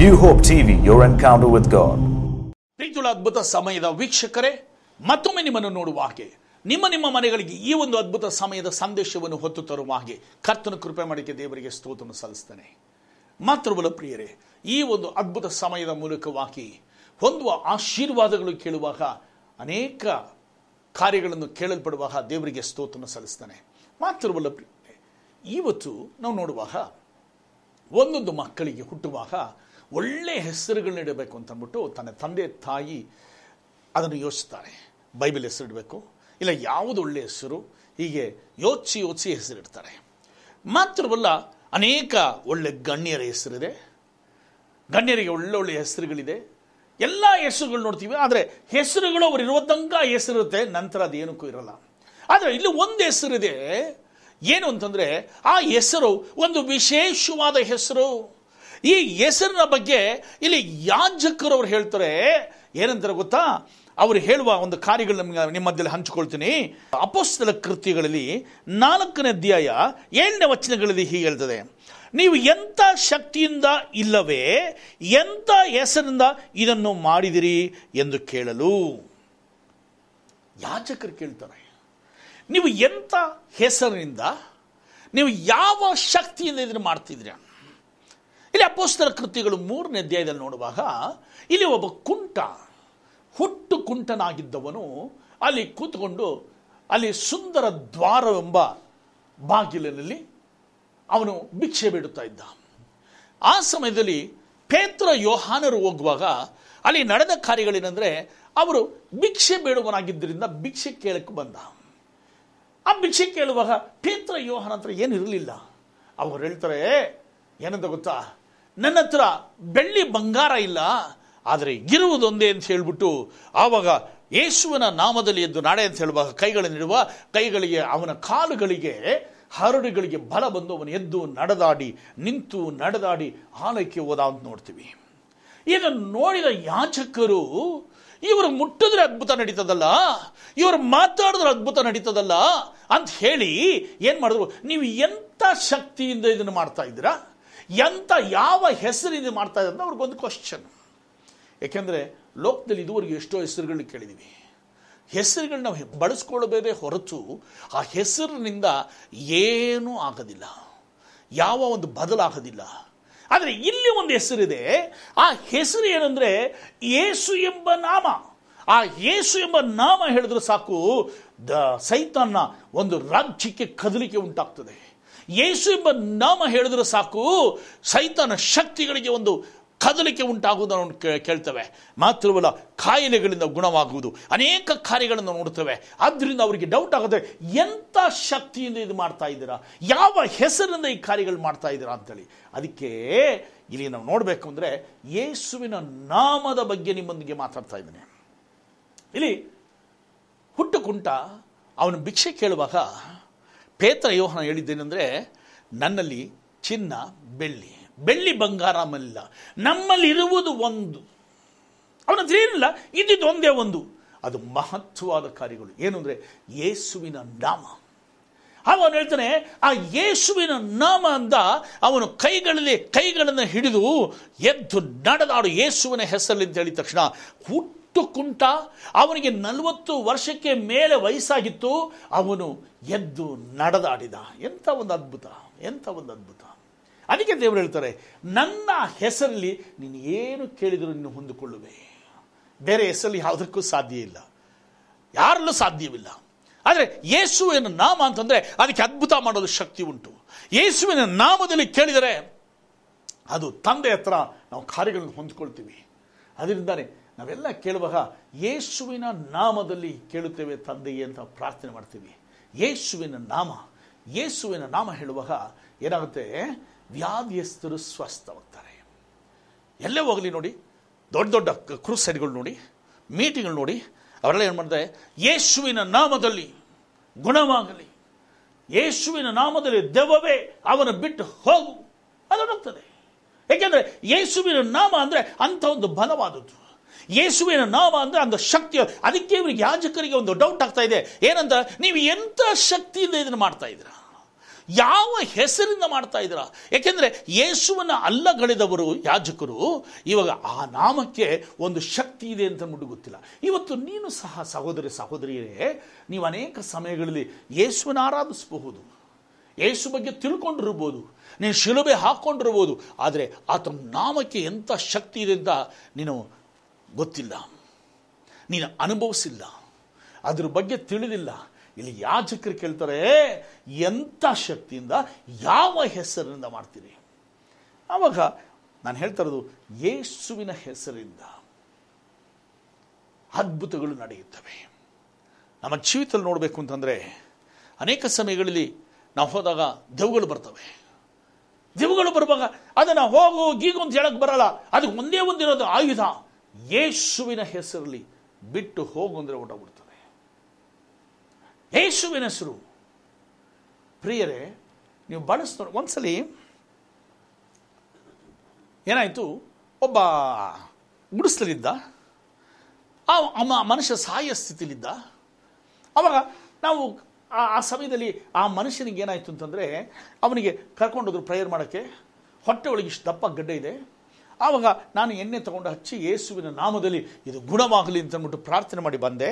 New hope TV your encounter with God ಪ್ರೀತಿಯುಳ್ಳ ಅದ್ಭುತ ಸಮಯದ ವೀಕ್ಷಕರೇ, ಮತ್ತೊಮ್ಮೆ ನಿಮ್ಮನ್ನು ನೋಡುವ ಹಾಗೆ, ನಿಮ್ಮ ನಿಮ್ಮ ಮನೆಗಳಿಗೆ ಈ ಒಂದು ಅದ್ಭುತ ಸಮಯದ ಸಂದೇಶವನ್ನು ಹೊತ್ತು ತರುವ ಹಾಗೆ ಕರ್ತನ ಕೃಪೆ ಮಾಡಿಕೆ ದೇವರಿಗೆ ಸ್ತೋತ್ರವನ್ನು ಸಲ್ಲಿಸ್ತಾನೆ ಮಾತೃಬಲ ಪ್ರಿಯರೇ, ಈ ಒಂದು ಅದ್ಭುತ ಸಮಯದ ಮೂಲಕವಾಗಿ ಹೊಂದುವ ಆಶೀರ್ವಾದಗಳು ಕೇಳುವಾಗ ಅನೇಕ ಕಾರ್ಯಗಳನ್ನು ಕೇಳಲ್ಪಡುವಾಗ ದೇವರಿಗೆ ಸ್ತೋತ್ರವನ್ನು ಸಲ್ಲಿಸ್ತಾನೆ ಮಾತೃಬಲ ಪ್ರಿಯರೇ, ಇವತ್ತು ನಾವು ನೋಡುವಾಗ ಒಂದೊಂದು ಮಕ್ಕಳಿಗೆ ಹುಟ್ಟುವಾಗ ಒಳ್ಳೆ ಹೆಸರುಗಳನ್ನ ಇಡಬೇಕು ಅಂತ ಅಂದ್ಬಿಟ್ಟು ತನ್ನ ತಂದೆ, ತಾಯಿ ಅದನ್ನು ಯೋಚಿಸ್ತಾರೆ. ಬೈಬಲ್ ಹೆಸರಿಡಬೇಕು, ಇಲ್ಲ ಯಾವುದು ಒಳ್ಳೆ ಹೆಸರು, ಹೀಗೆ ಯೋಚಿಸಿ ಯೋಚಿಸಿ ಹೆಸರಿಡ್ತಾರೆ. ಮಾತ್ರವಲ್ಲ, ಅನೇಕ ಒಳ್ಳೆ ಗಣ್ಯರ ಹೆಸರಿದೆ. ಗಣ್ಯರಿಗೆ ಒಳ್ಳೊಳ್ಳೆ ಹೆಸರುಗಳಿದೆ. ಎಲ್ಲ ಹೆಸರುಗಳು ನೋಡ್ತೀವಿ, ಆದರೆ ಹೆಸರುಗಳು ಅವರು ಇರುವ ತನಕ ಹೆಸರಿರುತ್ತೆ, ನಂತರ ಅದೇನಕ್ಕೂ ಇರಲ್ಲ. ಆದರೆ ಇಲ್ಲಿ ಒಂದು ಹೆಸರಿದೆ, ಏನು ಅಂತಂದರೆ ಆ ಹೆಸರು ಒಂದು ವಿಶೇಷವಾದ ಹೆಸರು. ಈ ಹೆಸರಿನ ಬಗ್ಗೆ ಇಲ್ಲಿ ಯಾಜಕರು ಅವ್ರು ಹೇಳ್ತಾರೆ, ಏನಂತಾರೆ ಗೊತ್ತಾ? ಅವರು ಹೇಳುವ ಒಂದು ಕಾರ್ಯಗಳು ನಿಮ್ಗೆ ನಿಮ್ಮ ಮಧ್ಯದಲ್ಲಿ ಹಂಚಿಕೊಳ್ತೀನಿ. ಅಪೋಸ್ತಲ ಕೃತ್ಯಗಳಲ್ಲಿ ನಾಲ್ಕನೇ ಅಧ್ಯಾಯ ಏಳನೇ ವಚನಗಳಲ್ಲಿ ಹೀಗೆ ಹೇಳ್ತದೆ. ನೀವು ಎಂಥ ಶಕ್ತಿಯಿಂದ ಇಲ್ಲವೇ, ಎಂಥ ಹೆಸರಿಂದ ಇದನ್ನು ಮಾಡಿದಿರಿ ಎಂದು ಕೇಳಲು. ಯಾಜಕರು ಕೇಳ್ತಾರೆ, ನೀವು ಎಂಥ ಹೆಸರಿನಿಂದ, ನೀವು ಯಾವ ಶಕ್ತಿಯಿಂದ ಇದನ್ನು ಮಾಡ್ತಿದ್ದೀರಾ? ಇಲ್ಲಿ ಅಪೋಸ್ತರ ಕೃತಿಗಳು ಮೂರನೇ ಅಧ್ಯಾಯದಲ್ಲಿ ನೋಡುವಾಗ, ಇಲ್ಲಿ ಒಬ್ಬ ಕುಂಟ, ಹುಟ್ಟು ಕುಂಟನಾಗಿದ್ದವನು ಅಲ್ಲಿ ಕೂತ್ಕೊಂಡು ಅಲ್ಲಿ ಸುಂದರ ದ್ವಾರವೆಂಬ ಬಾಗಿಲಿನಲ್ಲಿ ಅವನು ಭಿಕ್ಷೆ ಬಿಡುತ್ತಾ ಇದ್ದ. ಆ ಸಮಯದಲ್ಲಿ ಪೇತ್ರ ಯೋಹಾನರು ಹೋಗುವಾಗ ಅಲ್ಲಿ ನಡೆದ ಕಾರ್ಯಗಳೇನೆಂದರೆ ಅವರು ಭಿಕ್ಷೆ ಬೇಡುವನಾಗಿದ್ದರಿಂದ ಭಿಕ್ಷೆ ಕೇಳಕ್ಕೆ ಬಂದ. ಆ ಭಿಕ್ಷೆ ಕೇಳುವಾಗ ಪೇತ್ರ ಯೋಹಾನ ಹತ್ರ ಏನು ಇರಲಿಲ್ಲ ಅವರು ಹೇಳ್ತಾರೆ, ಏನಂತ ಗೊತ್ತಾ? ನನ್ನ ಹತ್ರ ಬೆಳ್ಳಿ ಬಂಗಾರ ಇಲ್ಲ, ಆದರೆ ಇರುವುದೊಂದೇ ಅಂತ ಹೇಳ್ಬಿಟ್ಟು ಆವಾಗ ಯೇಸುವಿನ ನಾಮದಲ್ಲಿ ಎದ್ದು ನಾಡೆ ಅಂತ ಹೇಳುವಾಗ ಕೈಗಳನ್ನಿಡುವ, ಕೈಗಳಿಗೆ, ಅವನ ಕಾಲುಗಳಿಗೆ, ಹರಡುಗಳಿಗೆ ಬಲ ಬಂದು ಅವನು ಎದ್ದು ನಡೆದಾಡಿ, ನಿಂತು ನಡೆದಾಡಿ ಆಲಯಕ್ಕೆ ಹೋದ ಅಂತ ನೋಡ್ತೀವಿ. ಇದನ್ನು ನೋಡಿದ ಯಾಚಕರು ಇವರು ಮುಟ್ಟಿದ್ರೆ ಅದ್ಭುತ ನಡೀತದಲ್ಲ? ಇವರು ಮಾತಾಡಿದ್ರೆ ಅದ್ಭುತ ನಡೀತದಲ್ಲ? ಅಂತ ಹೇಳಿ ಏನು ಮಾಡಿದ್ರು? ನೀವು ಎಂಥ ಶಕ್ತಿಯಿಂದ ಇದನ್ನು ಮಾಡ್ತಾ ಇದ್ದೀರಾ? ಎಂಥ ಯಾವ ಹೆಸರಿಂದ ಮಾಡ್ತಾ ಇದ್ದಾರೆ ಅವ್ರಿಗೊಂದು ಕ್ವಶನ್ ಏಕೆಂದರೆ ಲೋಕದಲ್ಲಿ ಇದುವರೆಗೂ ಎಷ್ಟೋ ಹೆಸರುಗಳನ್ನ ಕೇಳಿದ್ದೀವಿ ಹೆಸರುಗಳನ್ನ ನಾವು ಬಳಸ್ಕೊಳ್ಬೇಕೇ ಹೊರತು ಆ ಹೆಸರಿನಿಂದ ಏನೂ ಆಗೋದಿಲ್ಲ. ಯಾವ ಒಂದು ಬದಲಾಗೋದಿಲ್ಲ. ಆದರೆ ಇಲ್ಲಿ ಒಂದು ಹೆಸರಿದೆ. ಆ ಹೆಸರು ಏನಂದರೆ ಏಸು ಎಂಬ ನಾಮ. ಆ ಯೇಸು ಎಂಬ ನಾಮ ಹೇಳಿದ್ರೆ ಸಾಕು, ದ ಸೈತಾನ್ನ ಒಂದು ರಾಜ್ಯಕ್ಕೆ ಕದಲಿಕೆ ಉಂಟಾಗ್ತದೆ. ಯೇಸು ಎಂಬ ನಾಮ ಹೇಳಿದ್ರೆ ಸಾಕು, ಸೈತಾನ ಶಕ್ತಿಗಳಿಗೆ ಒಂದು ಕದಲಿಕೆ ಉಂಟಾಗುವುದನ್ನು ಕೇಳ್ತೇವೆ. ಮಾತ್ರವಲ್ಲ ಕಾಯಿಲೆಗಳಿಂದ ಗುಣವಾಗುವುದು. ಅನೇಕ ಕಾರ್ಯಗಳನ್ನು ನೋಡ್ತೇವೆ. ಆದ್ದರಿಂದ ಅವರಿಗೆ ಡೌಟ್ ಆಗುತ್ತೆ, ಎಂಥ ಶಕ್ತಿಯಿಂದ ಇದು ಮಾಡ್ತಾ ಇದ್ದೀರಾ? ಯಾವ ಹೆಸರಿನಿಂದ ಈ ಕಾರ್ಯಗಳು ಮಾಡ್ತಾ ಇದ್ದೀರಾ ಅಂತೇಳಿ. ಅದಕ್ಕೆ ಇಲ್ಲಿ ನಾವು ನೋಡಬೇಕು ಅಂದರೆ, ಯೇಸುವಿನ ನಾಮದ ಬಗ್ಗೆ ನಿಮ್ಮೊಂದಿಗೆ ಮಾತಾಡ್ತಾ ಇದ್ದೇನೆ. ಇಲ್ಲಿ ಹುಟ್ಟುಕುಂಟ, ಅವನು ಭಿಕ್ಷೆ ಕೇಳುವಾಗ ಪೇತ್ರ ಯೋಹನ ಹೇಳಿದ್ದೇನೆಂದರೆ, ನನ್ನಲ್ಲಿ ಚಿನ್ನ, ಬೆಳ್ಳಿ. ಬೆಳ್ಳಿ ಬಂಗಾರ ಮಲ್ಲ ನಮ್ಮಲ್ಲಿರುವುದು ಒಂದು. ಅವನ ಏನಿಲ್ಲ ಇದ್ದಿದ್ದು ಒಂದೇ ಒಂದು. ಅದು ಮಹತ್ವವಾದ ಕಾರ್ಯಗಳು. ಏನು ಅಂದರೆ, ಯೇಸುವಿನ ನಾಮ. ಅವನು ಹೇಳ್ತಾನೆ, ಆ ಯೇಸುವಿನ ನಾಮ ಅಂದ ಅವನು ಕೈಗಳಲ್ಲಿ ಕೈಗಳನ್ನು ಹಿಡಿದು ಎದ್ದು ನಡೆದಾಡು. ಯೇಸುವಿನ ಹೆಸರಲ್ಲಿ ಅಂತ ಹೇಳಿದ ತಕ್ಷಣ ಹುಟ್ಟು ಕುಂಟ ಅವನಿಗೆ ನಲವತ್ತು ವರ್ಷಕ್ಕೆ ಮೇಲೆ ವಯಸ್ಸಾಗಿತ್ತು, ಅವನು ಎದ್ದು ನಡೆದಾಡಿದ. ಎಂಥ ಒಂದು ಅದ್ಭುತ, ಎಂಥ ಒಂದು ಅದ್ಭುತ. ಅದಕ್ಕೆ ದೇವರು ಹೇಳ್ತಾರೆ, ನನ್ನ ಹೆಸರಲ್ಲಿ ನೀನು ಏನು ಕೇಳಿದರೂ ನೀನು ಹೊಂದಿಕೊಳ್ಳುವೆ. ಬೇರೆ ಹೆಸರಲ್ಲಿ ಯಾವುದಕ್ಕೂ ಸಾಧ್ಯ ಇಲ್ಲ. ಯಾರಲ್ಲೂ ಸಾಧ್ಯವಿಲ್ಲ. ಆದರೆ ಯೇಸುವಿನ ನಾಮ ಅಂತಂದರೆ ಅದಕ್ಕೆ ಅದ್ಭುತ ಮಾಡೋದು ಶಕ್ತಿ ಉಂಟು. ಯೇಸುವಿನ ನಾಮದಲ್ಲಿ ಕೇಳಿದರೆ ಅದು ತಂದೆ ಹತ್ರ ನಾವು ಕಾರ್ಯಗಳನ್ನು ಹೊಂದ್ಕೊಳ್ತೀವಿ. ಅದರಿಂದಾನೆ ನಾವೆಲ್ಲ ಕೇಳುವಾಗ ಯೇಸುವಿನ ನಾಮದಲ್ಲಿ ಕೇಳುತ್ತೇವೆ ತಂದೆಯೇ ಅಂತ ಪ್ರಾರ್ಥನೆ ಮಾಡ್ತೀವಿ. ಯೇಸುವಿನ ನಾಮ ಯೇಸುವಿನ ನಾಮ ಹೇಳುವಾಗ ಏನಾಗುತ್ತೆ? ವ್ಯಾಧಿಯಸ್ಥರು ಸ್ವಸ್ಥವಾಗ್ತಾರೆ. ಎಲ್ಲೇ ಹೋಗಲಿ ನೋಡಿ, ದೊಡ್ಡ ದೊಡ್ಡ ಕ್ರೂಸೈಡ್ಗಳು ನೋಡಿ, ಮೀಟಿಂಗ್ಗಳು ನೋಡಿ, ಅವರೆಲ್ಲ ಏನು ಮಾಡ್ತಾರೆ? ಯೇಸುವಿನ ನಾಮದಲ್ಲಿ ಗುಣವಾಗಲಿ. ಯೇಸುವಿನ ನಾಮದಲ್ಲಿ ದೆವ್ವವೇ ಅವನ ಬಿಟ್ಟು ಹೋಗು. ಅದು ಏಕೆಂದರೆ ಯೇಸುವಿನ ನಾಮ ಅಂದರೆ ಅಂಥ ಒಂದು ಬಲವಾದದ್ದು. ಯೇಸುವಿನ ನಾಮ ಅಂದರೆ ಒಂದು ಶಕ್ತಿ ಅದಕ್ಕೆ ಇವರಿಗೆ ಯಾಜಕರಿಗೆ ಒಂದು ಡೌಟ್ ಆಗ್ತಾ ಇದೆ. ಏನಂತ? ನೀವು ಎಂಥ ಶಕ್ತಿಯಿಂದ ಇದನ್ನು ಮಾಡ್ತಾ ಇದ್ದೀರಾ? ಯಾವ ಹೆಸರಿಂದ ಮಾಡ್ತಾ ಇದ್ದೀರಾ? ಏಕೆಂದರೆ ಯೇಸುವನ್ನ ಅಲ್ಲಗಳೆದವರು ಯಾಜಕರು ಇವಾಗ ಆ ನಾಮಕ್ಕೆ ಒಂದು ಶಕ್ತಿ ಇದೆ ಅಂತ ಅಂದ್ಬಿಟ್ಟು ಗೊತ್ತಿಲ್ಲ. ಇವತ್ತು ನೀನು ಸಹ ಸಹೋದರಿ, ಸಹೋದರಿಯರೇ, ನೀವು ಅನೇಕ ಸಮಯಗಳಲ್ಲಿ ಯೇಸುವನ್ನು ಆರಾಧಿಸಬಹುದು. ಯೇಸು ಬಗ್ಗೆ ತಿಳ್ಕೊಂಡಿರ್ಬೋದು. ನೀನು ಶಿಲುಬೆ ಹಾಕ್ಕೊಂಡಿರ್ಬೋದು ಆದರೆ ಆತನ ನಾಮಕ್ಕೆ ಎಂಥ ಶಕ್ತಿ ಇದೆ ನೀನು ಗೊತ್ತಿಲ್ಲ. ನೀನು ಅನುಭವಿಸಿಲ್ಲ. ಅದ್ರ ಬಗ್ಗೆ ತಿಳಿದಿಲ್ಲ. ಇಲ್ಲಿ ಯಾಜಕರು ಕೇಳ್ತಾರೆ ಎಂಥ ಶಕ್ತಿಯಿಂದ ಯಾವ ಹೆಸರಿನಿಂದ ಮಾಡ್ತೀರಿ? ಆವಾಗ ನಾನು ಹೇಳ್ತಾ ಇರೋದು, ಯೇಸುವಿನ ಹೆಸರಿಂದ ಅದ್ಭುತಗಳು ನಡೆಯುತ್ತವೆ. ನಮ್ಮ ಜೀವಿತದಲ್ಲಿ ನೋಡಬೇಕು ಅಂತಂದರೆ, ಅನೇಕ ಸಮಯಗಳಲ್ಲಿ ನಾವು ಹೋದಾಗ ದೆವ್ಗಳು ಬರ್ತವೆ. ದೆವ್ಗಳು ಬರುವಾಗ ಅದನ್ನು ಹೋಗು, ಗೀಗು ಅಂತ ಹೇಳಕ್ಕೆ ಬರಲ್ಲ. ಅದಕ್ಕೆ ಒಂದೇ ಒಂದಿರೋದು ಆಯುಧ. ಯೇಸುವಿನ ಹೆಸರಲ್ಲಿ ಬಿಟ್ಟು ಹೋಗು ಅಂದರೆ ಹೊರಟೋಗ್ಬಿಡ್ತದೆ ಯೇಸುವಿನ ಹೆಸರು. ಪ್ರಿಯರೇ, ನೀವು ಬಳಸ್ತೋ ಒಂದ್ಸಲಿ ಏನಾಯಿತು? ಒಬ್ಬ ಗುಡಿಸ್ಲಿದ್ದ ಆ ಮನುಷ್ಯ ಸಾಯ ಸ್ಥಿತಿಲಿದ್ದ ಅವಾಗ ನಾವು ಆ ಆ ಸಮಯದಲ್ಲಿ ಆ ಮನುಷ್ಯನಿಗೆ ಏನಾಯಿತು ಅಂತಂದರೆ, ಅವನಿಗೆ ಕರ್ಕೊಂಡೋದ್ರು ಪ್ರೇಯರ್ ಮಾಡೋಕ್ಕೆ. ಹೊಟ್ಟೆ ಒಳಗೆ ಇಷ್ಟು ದಪ್ಪ ಗಡ್ಡೆ ಇದೆ. ಆವಾಗ ನಾನು ಎಣ್ಣೆ ತಗೊಂಡು ಹಚ್ಚಿ ಯೇಸುವಿನ ನಾಮದಲ್ಲಿ ಇದು ಗುಣವಾಗಲಿ ಅಂತ ಅಂದ್ಬಿಟ್ಟು ಪ್ರಾರ್ಥನೆ ಮಾಡಿ ಬಂದೆ.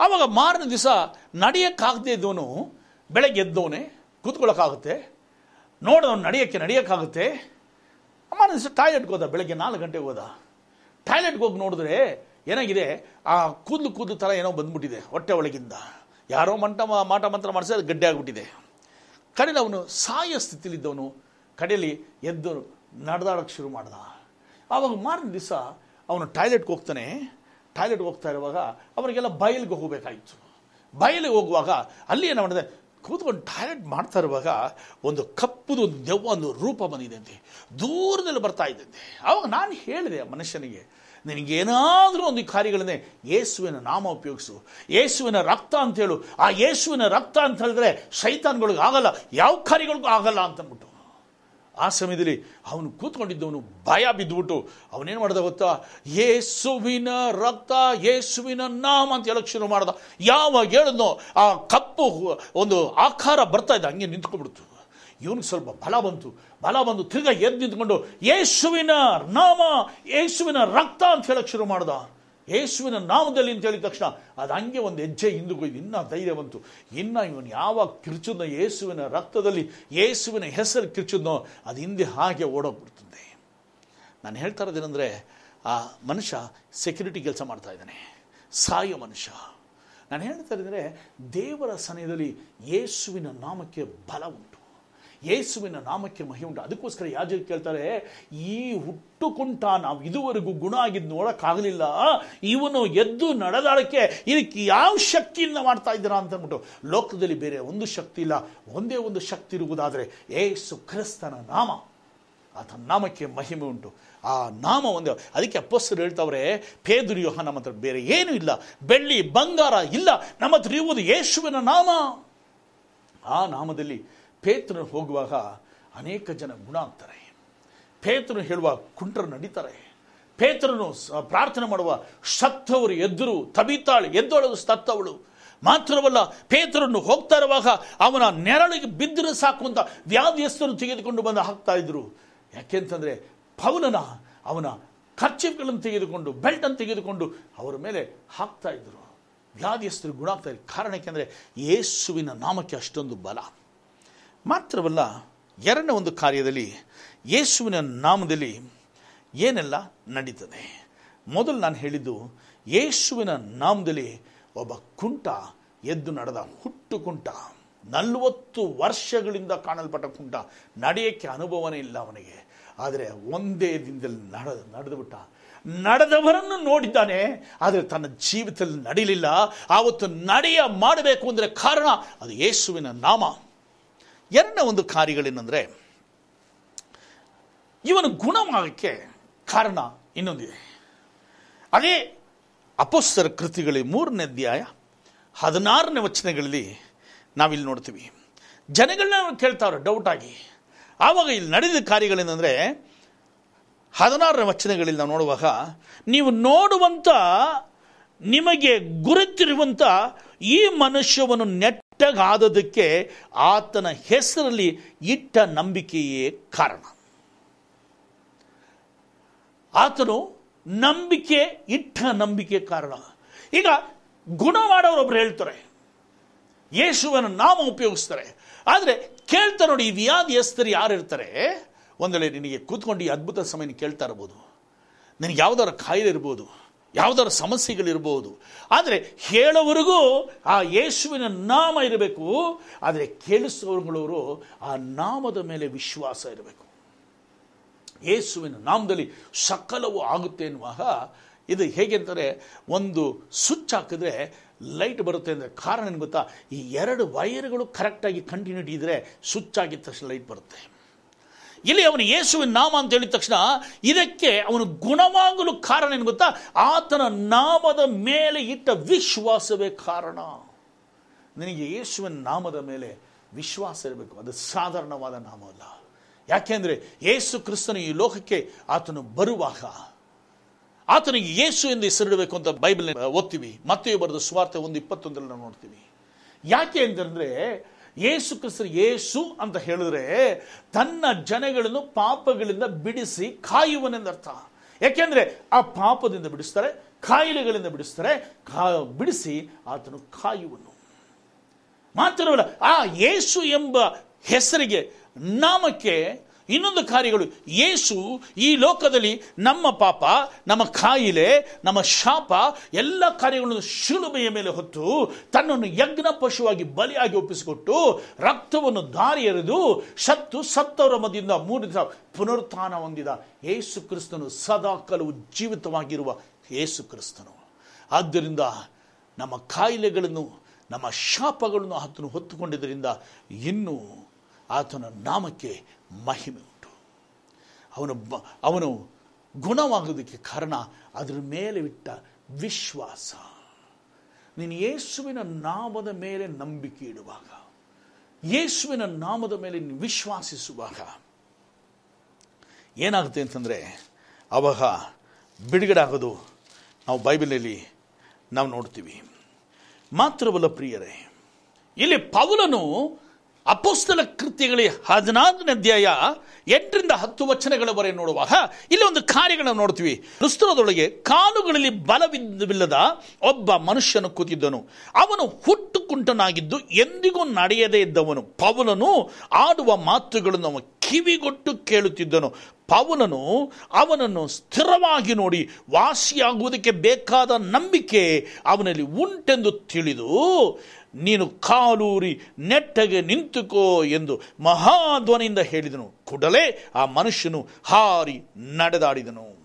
ಆವಾಗ ಮಾರನ ದಿವಸ ನಡೆಯೋಕ್ಕಾಗದೇ ಇದ್ದವನು ಬೆಳಗ್ಗೆ ಎದ್ದವನೇ ಕೂತ್ಕೊಳ್ಳೋಕ್ಕಾಗುತ್ತೆ. ನೋಡೋನು ನಡೆಯೋಕ್ಕೆ ನಡೆಯೋಕ್ಕಾಗುತ್ತೆ. ಮಾರನೇ ದಿವಸ ಟಾಯ್ಲೆಟ್ಗೆ ಹೋದ, ಬೆಳಗ್ಗೆ ನಾಲ್ಕು ಗಂಟೆಗೆ ಹೋದ. ಟಾಯ್ಲೆಟ್ಗೆ ಹೋಗಿ ನೋಡಿದ್ರೆ ಏನಾಗಿದೆ? ಆ ಕೂದಲು ಕೂದಲು ಥರ ಏನೋ ಬಂದ್ಬಿಟ್ಟಿದೆ ಹೊಟ್ಟೆ ಒಳಗಿಂದ. ಯಾರೋ ಮಂಟ ಮಾಟ ಮಂತ್ರ ಮಾಡಿಸಿ ಅದು ಗಡ್ಡೆ ಆಗಿಬಿಟ್ಟಿದೆ. ಕಡೆಯಲ್ಲಿ ಅವನು ಸಾಯ ಸ್ಥಿತಿಲಿದ್ದವನು ಕಡೆಯಲ್ಲಿ ಎದ್ದು ನಡೆದಾಡೋಕ್ಕೆ ಶುರು ಮಾಡ್ದ. ಆವಾಗ ಮಾರನೇ ದಿವಸ ಅವನು ಟಾಯ್ಲೆಟ್ಗೆ ಹೋಗ್ತಾನೆ. ಟಾಯ್ಲೆಟ್ಗೆ ಹೋಗ್ತಾ ಇರುವಾಗ ಅವರಿಗೆಲ್ಲ ಬಯಲಿಗೆ ಹೋಗಬೇಕಾಯಿತು. ಬಯಲಿಗೆ ಹೋಗುವಾಗ ಅಲ್ಲಿ ಏನು ಮಾಡಿದೆ? ಕೂತ್ಕೊಂಡು ಟಾಯ್ಲೆಟ್ ಮಾಡ್ತಾ ಇರುವಾಗ ಒಂದು ಕಪ್ಪುದು ದೆವ್ವ ಒಂದು ರೂಪ ಬಂದಿದೆ ಅಂತೆ ದೂರದಲ್ಲಿ ಬರ್ತಾ ಇದ್ದಂತೆ. ಆವಾಗ ನಾನು ಹೇಳಿದೆ ಆ ಮನುಷ್ಯನಿಗೆ, ನಿನಗೇನಾದರೂ ಒಂದು ಕಾರ್ಯಗಳನ್ನೇ ಯೇಸುವಿನ ನಾಮ ಉಪಯೋಗಿಸು. ಯೇಸುವಿನ ರಕ್ತ ಅಂತ ಹೇಳು. ಆ ಯೇಸುವಿನ ರಕ್ತ ಅಂತ ಹೇಳಿದ್ರೆ ಶೈತಾನ್ಗಳಿಗೆ ಆಗಲ್ಲ, ಯಾವ ಕಾರ್ಯಗಳಿಗೂ ಆಗಲ್ಲ ಅಂತಂದ್ಬಿಟ್ಟು. ಆ ಸಮಯದಲ್ಲಿ ಅವನು ಕೂತ್ಕೊಂಡಿದ್ದವನು ಭಯ ಬಿದ್ದುಬಿಟ್ಟು, ಅವನೇನು ಮಾಡ್ದ ಗೊತ್ತಾ? ಯೇಸುವಿನ ರಕ್ತ, ಯೇಸುವಿನ ನಾಮ ಅಂತ ಹೇಳಕ್ಕೆ ಶುರು ಮಾಡ್ದ. ಯಾವಾಗ ಹೇಳಿದ್ನೋ ಆ ಕಪ್ಪು ಒಂದು ಆಕಾರ ಬರ್ತಾ ಇದ್ದ, ಹಂಗೆ ನಿಂತ್ಕೊಂಡ್ಬಿಡ್ತು. ಇವನಿಗೆ ಸ್ವಲ್ಪ ಬಲ ಬಂತು. ಬಲ ಬಂದು ತಿರ್ಗಾ ಎದ್ದು ನಿಂತ್ಕೊಂಡು, ಯೇಸುವಿನ ನಾಮ, ಯೇಸುವಿನ ರಕ್ತ ಅಂತ ಹೇಳಕ್ಕೆ ಶುರು ಮಾಡ್ದ. ಯೇಸುವಿನ ನಾಮದಲ್ಲಿ ಅಂತ ಹೇಳಿದ ತಕ್ಷಣ, ಅದು ಹಂಗೆ ಒಂದು ಹೆಜ್ಜೆ ಹಿಂದಕ್ಕೋಯ್ದು ಇನ್ನೂ ಧೈರ್ಯ ಬಂತು. ಇನ್ನು ಇವನು ಯಾವಾಗ ಕಿರ್ಚಿದ್ನೋ, ಯೇಸುವಿನ ರಕ್ತದಲ್ಲಿ ಯೇಸುವಿನ ಹೆಸರು ಕಿರ್ಚುದ್ನೋ, ಅದು ಹಿಂದೆ ಹಾಗೆ ಓಡೋಗ್ಬಿಡ್ತದೆ. ನಾನು ಹೇಳ್ತಾ ಇರೋದೇನೆಂದರೆ ಆ ಮನುಷ್ಯ ಸೆಕ್ಯೂರಿಟಿ ಕೆಲಸ ಮಾಡ್ತಾ ಇದ್ದಾನೆ. ಸಾಯೋ ಮನುಷ್ಯ. ನಾನು ಹೇಳ್ತಾ ಇದ್ದರೆ ದೇವರ ಸನಯದಲ್ಲಿ ಯೇಸುವಿನ ನಾಮಕ್ಕೆ ಬಲ ಉಂಟು ಯೇಸುವಿನ ನಾಮಕ್ಕೆ ಮಹಿ ಉಂಟು. ಅದಕ್ಕೋಸ್ಕರ ಯಾಜಕ ಕೇಳ್ತಾರೆ, ಈ ಹುಟ್ಟುಕುಂಟ ನಾವು ಇದುವರೆಗೂ ಗುಣ ಆಗಿದ್ದು ನೋಡೋಕ್ಕಾಗಲಿಲ್ಲ ಇವನು ಎದ್ದು ನಡೆದಾಡಕ್ಕೆ ಇದಕ್ಕೆ ಯಾವ ಶಕ್ತಿಯಿಂದ ಮಾಡ್ತಾ ಇದ್ದೀರಾ ಅಂತ ಅಂದ್ಬಿಟ್ಟು, ಲೋಕದಲ್ಲಿ ಬೇರೆ ಒಂದು ಶಕ್ತಿ ಇಲ್ಲ. ಒಂದೇ ಒಂದು ಶಕ್ತಿ ಇರುವುದಾದರೆ ಏಸು ಕ್ರಿಸ್ತನ ನಾಮ. ಆತನ ನಾಮಕ್ಕೆ ಮಹಿಮೆ ಉಂಟು. ಆ ನಾಮ ಒಂದೇ. ಅದಕ್ಕೆ ಅಪ್ಪಸ್ತರು ಹೇಳ್ತಾವ್ರೆ, ಪೇದುರಿ ಯೋಹ ನಮ್ಮ ಹತ್ರ ಬೇರೆ ಏನೂ ಇಲ್ಲ. ಬೆಳ್ಳಿ ಬಂಗಾರ ಇಲ್ಲ. ನಮ್ಮ ಹತ್ರ ಇರುವುದು ಯೇಸುವಿನ ನಾಮ. ಆ ನಾಮದಲ್ಲಿ ಪೇತ್ರನು ಹೋಗುವಾಗ ಅನೇಕ ಜನ ಗುಣ ಆಗ್ತಾರೆ ಪೇತ್ರನು ಹೇಳುವ ಕುಂಟರು ನಡೀತಾರೆ. ಪೇತ್ರನು ಪ್ರಾರ್ಥನೆ ಮಾಡುವ ಸತ್ತವರು ಎದ್ದರು ತಬಿತಾಳು ಎದ್ದೊಳದು ಸತ್ತವಳು ಮಾತ್ರವಲ್ಲ ಪೇತ್ರನ್ನು ಹೋಗ್ತಾ ಇರುವಾಗ ಅವನ ನೆರಳಿಗೆ ಬಿದ್ದರೆ ಸಾಕು ಅಂತ ವ್ಯಾಧಿಯಸ್ಥರು ತೆಗೆದುಕೊಂಡು ಬಂದು ಹಾಕ್ತಾ ಇದ್ರು. ಯಾಕೆಂತಂದ್ರೆ, ಪೌಲನ ಅವನ ಖರ್ಚಿಗಳನ್ನು ತೆಗೆದುಕೊಂಡು, ಬೆಲ್ಟನ್ನು ತೆಗೆದುಕೊಂಡು ಅವರ ಮೇಲೆ ಹಾಕ್ತಾ ಇದ್ರು. ವ್ಯಾಧಿಯಸ್ಥರು ಗುಣ ಆಗ್ತಾ ಇದ್ರು. ಕಾರಣ ಯಾಕೆಂದರೆ ಯೇಸುವಿನ ನಾಮಕ್ಕೆ ಅಷ್ಟೊಂದು ಬಲ. ಮಾತ್ರವಲ್ಲ, ಎರಡನೇ ಒಂದು ಕಾರ್ಯದಲ್ಲಿ ಯೇಸುವಿನ ನಾಮದಲ್ಲಿ ಏನೆಲ್ಲ ನಡೀತದೆ? ಮೊದಲು ನಾನು ಹೇಳಿದ್ದು, ಯೇಸುವಿನ ನಾಮದಲ್ಲಿ ಒಬ್ಬ ಕುಂಟ ಎದ್ದು ನಡೆದ ಹುಟ್ಟು ಕುಂಟ. ನಲವತ್ತು ವರ್ಷಗಳಿಂದ ಕಾಣಲ್ಪಟ್ಟ ಕುಂಟ. ನಡೆಯೋಕ್ಕೆ ಅನುಭವನೇ ಇಲ್ಲ ಅವನಿಗೆ. ಆದರೆ ಒಂದೇ ದಿನದಲ್ಲಿ ನಡ, ನಡೆದುಬಿಟ್ಟ. ನಡೆದವರನ್ನು ನೋಡಿದ್ದಾನೆ, ಆದರೆ ತನ್ನ ಜೀವಿತದಲ್ಲಿ ನಡೀಲಿಲ್ಲ ಆವತ್ತು ನಡೆಯ ಮಾಡಬೇಕು ಅಂದರೆ ಕಾರಣ ಅದು ಯೇಸುವಿನ ನಾಮ. ಎರಡನೇ ಒಂದು ಕಾರ್ಯಗಳೇನೆಂದರೆ, ಇವನು ಗುಣವಾಗಕ್ಕೆ ಕಾರಣ ಇನ್ನೊಂದಿದೆ. ಅದೇ ಅಪೋಸ್ತರ ಕೃತಿಗಳಿ ಮೂರನೇ ಅಧ್ಯಾಯ ಹದಿನಾರನೇ ವಚನಗಳಲ್ಲಿ ನಾವಿಲ್ಲಿ ನೋಡ್ತೀವಿ. ಜನಗಳನ್ನ ಕೇಳ್ತಾವ್ರೆ ಡೌಟ್ ಆಗಿ. ಆವಾಗ ಇಲ್ಲಿ ನಡೆದ ಕಾರ್ಯಗಳೇನೆಂದರೆ, ಹದಿನಾರನೇ ವಚನಗಳಲ್ಲಿ ನಾವು ನೋಡುವಾಗ, ನೀವು ನೋಡುವಂಥ ನಿಮಗೆ ಗುರುತಿರುವಂಥ ಈ ಮನುಷ್ಯವನ್ನು ನೆಟ್ಟ ನೆಟ್ಟಗಾದದಕ್ಕೆ ಆತನ ಹೆಸರಲ್ಲಿ ಇಟ್ಟ ನಂಬಿಕೆಯೇ ಕಾರಣ. ಆತನು ನಂಬಿಕೆ, ಇಟ್ಟ ನಂಬಿಕೆ ಕಾರಣ. ಈಗ ಗುಣ ಮಾಡೋರೊಬ್ರು ಹೇಳ್ತಾರೆ ಯೇಸುವನ ನಾಮ ಉಪಯೋಗಿಸ್ತಾರೆ. ಆದರೆ ಕೇಳ್ತಾ ನೋಡಿ, ಈ ವ್ಯಾಧಿಯಸ್ತರು ಯಾರು ಇರ್ತಾರೆ ಒಂದೆಳೆ ನಿನಗೆ ಕೂತ್ಕೊಂಡು ಈ ಅದ್ಭುತ ಸಮಯನ ಕೇಳ್ತಾ ಇರ್ಬೋದು. ನಿನಗೆ ಯಾವುದಾದ್ರು ಕಾಯಿಲೆ ಇರ್ಬೋದು. ಯಾವ್ದಾರ ಸಮಸ್ಯೆಗಳಿರ್ಬೋದು. ಆದರೆ ಹೇಳೋವರೆಗೂ ಆ ಯೇಸುವಿನ ನಾಮ ಇರಬೇಕು. ಆದರೆ ಕೇಳಿಸುವವರು ಆ ನಾಮದ ಮೇಲೆ ವಿಶ್ವಾಸ ಇರಬೇಕು. ಯೇಸುವಿನ ನಾಮದಲ್ಲಿ ಸಕಲವೂ ಆಗುತ್ತೆ ಎನ್ನುವಾಗ ಇದು ಹೇಗೆ ಅಂತಾರೆ ಒಂದು ಸ್ವಿಚ್ ಹಾಕಿದ್ರೆ ಲೈಟ್ ಬರುತ್ತೆ ಅಂದರೆ ಕಾರಣ ಏನು ಗೊತ್ತಾ? ಈ ಎರಡು ವೈರ್ಗಳು ಕರೆಕ್ಟಾಗಿ ಕಂಟಿನ್ಯೂಟಿ ಇದ್ದರೆ ಸ್ವಿಚ್ ಆಗಿದ ತಕ್ಷಣ ಲೈಟ್ ಬರುತ್ತೆ. ಇಲ್ಲಿ ಅವನು ಯೇಸುವಿನ ನಾಮ ಅಂತ ಹೇಳಿದ ತಕ್ಷಣ ಇದಕ್ಕೆ ಅವನು ಗುಣವಾಗಲು ಕಾರಣ ಏನು ಗೊತ್ತಾ? ಆತನ ನಾಮದ ಮೇಲೆ ಇಟ್ಟ ವಿಶ್ವಾಸವೇ ಕಾರಣ. ನಿನಗೆ ಯೇಸುವಿನ ನಾಮದ ಮೇಲೆ ವಿಶ್ವಾಸ ಇರಬೇಕು. ಅದು ಸಾಧಾರಣವಾದ ನಾಮ ಅಲ್ಲ. ಯಾಕೆಂದರೆ ಯೇಸು ಕ್ರಿಸ್ತನ ಈ ಲೋಕಕ್ಕೆ ಆತನು ಬರುವಾಗ, ಆತನಿಗೆ ಯೇಸು ಎಂದು ಹೆಸರಿಡಬೇಕು ಅಂತ ಬೈಬಲ್ ಓದ್ತೀವಿ. ಮತ್ತೆ ಬರೆದ ಸ್ವಾರ್ಥ ಒಂದು ಇಪ್ಪತ್ತೊಂದರಲ್ಲಿ ನಾವು ನೋಡ್ತೀವಿ. ಯಾಕೆ ಅಂತಂದ್ರೆ ಯೇಸು ಕ್ರಿಸ್ತರು ಯೇಸು ಅಂತ ಹೇಳಿದ್ರೆ ತನ್ನ ಜನಗಳನ್ನು ಪಾಪಗಳಿಂದ ಬಿಡಿಸಿ ಕಾಯುವನೆಂದರ್ಥ ಯಾಕೆಂದ್ರೆ ಆ ಪಾಪದಿಂದ ಬಿಡಿಸ್ತಾರೆ, ಕಾಯಿಲೆಗಳಿಂದ ಬಿಡಿಸ್ತಾರೆ, ಕಾ ಬಿಡಿಸಿ ಆತನು ಕಾಯುವನು. ಮಾತ್ರವಲ್ಲ, ಆ ಯೇಸು ಎಂಬ ಹೆಸರಿಗೆ ನಾಮಕ್ಕೆ ಇನ್ನೊಂದು ಕಾರ್ಯಗಳು. ಯೇಸು ಈ ಲೋಕದಲ್ಲಿ ನಮ್ಮ ಪಾಪ, ನಮ್ಮ ಕಾಯಿಲೆ, ನಮ್ಮ ಶಾಪ, ಎಲ್ಲ ಕಾರ್ಯಗಳನ್ನು ಶಿಲುಬೆಯ ಮೇಲೆ ಹೊತ್ತು ತನ್ನನ್ನು ಯಜ್ಞ ಪಶುವಾಗಿ ಬಲಿಯಾಗಿ ಒಪ್ಪಿಸಿಕೊಟ್ಟು ರಕ್ತವನ್ನು ದಾರಿ ಎರೆದು ಸತ್ತು ಸತ್ತವರ ಮಧ್ಯದಿಂದ ಮೂರು ದಿವಸ ಪುನರುತ್ಥಾನ ಹೊಂದಿದ ಯೇಸು ಕ್ರಿಸ್ತನು ಸದಾ ಕಲವು ಜೀವಿತವಾಗಿರುವ ಯೇಸು ಕ್ರಿಸ್ತನು. ಆದ್ದರಿಂದ ನಮ್ಮ ಕಾಯಿಲೆಗಳನ್ನು, ನಮ್ಮ ಶಾಪಗಳನ್ನು ಆತನು ಹೊತ್ತುಕೊಂಡಿದ್ದರಿಂದ ಇನ್ನೂ ಆತನ ನಾಮಕ್ಕೆ ಮಹಿಮೆ ಉಂಟು. ಅವನು ಅವನು ಗುಣವಾಗೋದಕ್ಕೆ ಕಾರಣ ಅದರ ಮೇಲೆ ಇಟ್ಟ ವಿಶ್ವಾಸ. ನೀನು ಯೇಸುವಿನ ನಾಮದ ಮೇಲೆ ನಂಬಿಕೆ ಇಡುವಾಗ, ಯೇಸುವಿನ ನಾಮದ ಮೇಲೆ ನೀನು ವಿಶ್ವಾಸಿಸುವಾಗ ಏನಾಗುತ್ತೆ ಅಂತಂದರೆ, ಅವಾಗ ಬಿಡುಗಡೆ ಆಗೋದು ನಾವು ಬೈಬಲಲ್ಲಿ ನಾವು ನೋಡ್ತೀವಿ. ಮಾತ್ರವಲ್ಲ ಪ್ರಿಯರೇ, ಇಲ್ಲಿ ಪೌಲನು ಅಪೋಸ್ತಲ ಕೃತ್ಯಗಳ ಹದಿನಾಲ್ಕನೇ ಅಧ್ಯಾಯ ಎಂಟರಿಂದ ಹತ್ತು ವಚನಗಳವರೆಗೆ ನೋಡುವಾಗ ಇಲ್ಲಿ ಒಂದು ಕಾರ್ಯಗಳನ್ನು ನೋಡ್ತೀವಿ. ಕ್ರಿಸ್ತರದೊಳಗೆ ಕಾಲುಗಳಲ್ಲಿ ಬಲವಿಲ್ಲದ ಒಬ್ಬ ಮನುಷ್ಯನು ಕೂತಿದ್ದನು. ಅವನು ಹುಟ್ಟು ಕುಂಟನಾಗಿದ್ದು ಎಂದಿಗೂ ನಡೆಯದೇ ಇದ್ದವನು. ಪವನನು ಆಡುವ ಮಾತುಗಳನ್ನು ಅವನು ಕಿವಿಗೊಟ್ಟು ಕೇಳುತ್ತಿದ್ದನು. ಪವನನು ಅವನನ್ನು ಸ್ಥಿರವಾಗಿ ನೋಡಿ ವಾಸಿಯಾಗುವುದಕ್ಕೆ ಬೇಕಾದ ನಂಬಿಕೆ ಅವನಲ್ಲಿ ಉಂಟೆಂದು ತಿಳಿದು ನೀನು ಕಾಲೂರಿ ನೆಟ್ಟಗೆ ನಿಂತುಕೋ ಎಂದು ಮಹಾಧ್ವನಿಯಿಂದ ಹೇಳಿದನು. ಕೂಡಲೇ ಆ ಮನುಷ್ಯನು ಹಾರಿ ನಡೆದಾಡಿದನು.